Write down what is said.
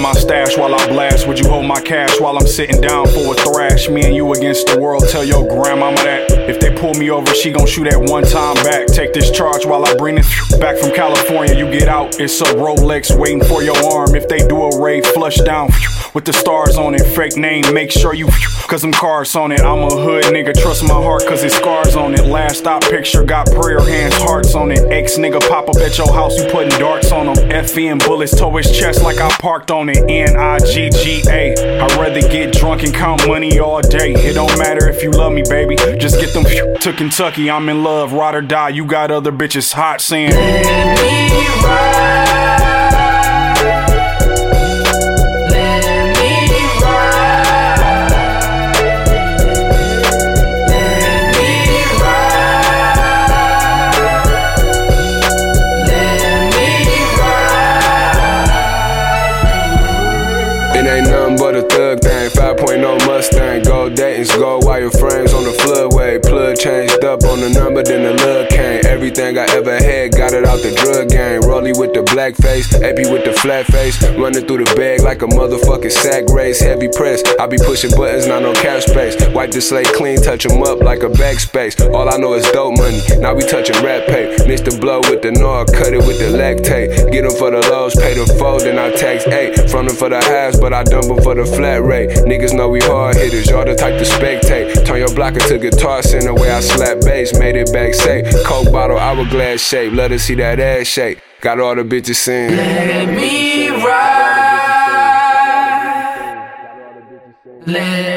my stash while I blast? Would you hold my cash while I'm sitting down for a thrash? Me and you against the world, tell your grandmama that. If pull me over, she gon' shoot at one time back. Take this charge while I bring it back from California. You get out, it's a Rolex waiting for your arm. If they do a raid, flush down with the stars on it. Fake name, make sure you, cause them cars on it. I'm a hood nigga, trust my heart, cause it's scars on it. Last stop picture, got prayer hands, hearts on it. Ex nigga pop up at your house, you putting darts on them. And bullets to his chest like I parked on it. N I G G A. I'd rather get drunk and count money all day. It don't matter if you love me, baby. Just get them to Kentucky. I'm in love, ride or die. You got other bitches hot saying. Let me ride. Let me ride. Let me ride. Let me ride. It ain't nothing but a thug thing. 5.0 Mustang, gold Daytons, gold wire frames on the floodway. Plug changed up on the number, then the love came. Everything I ever had, got it out the drug game. Rolly with the black face, AP with the flat face. Running through the bag like a motherfucking sack race. Heavy press, I be pushing buttons, not no cap space. Wipe the slate clean, touch 'em up like a backspace. All I know is dope money, now we touching rap pay. The blow with the nor, cut it with the lactate. Get 'em for the lows, pay the four, then I tax eight. Front 'em for the highs, but I dump 'em for the flat rate. Niggas know we hard hitters, y'all the type to spectate. Turn your block into guitar center where I slap bass, made it back safe. Coke bottle, hourglass shape, let her see that ass shake. Got all the bitches saying. Let me ride. Let me ride.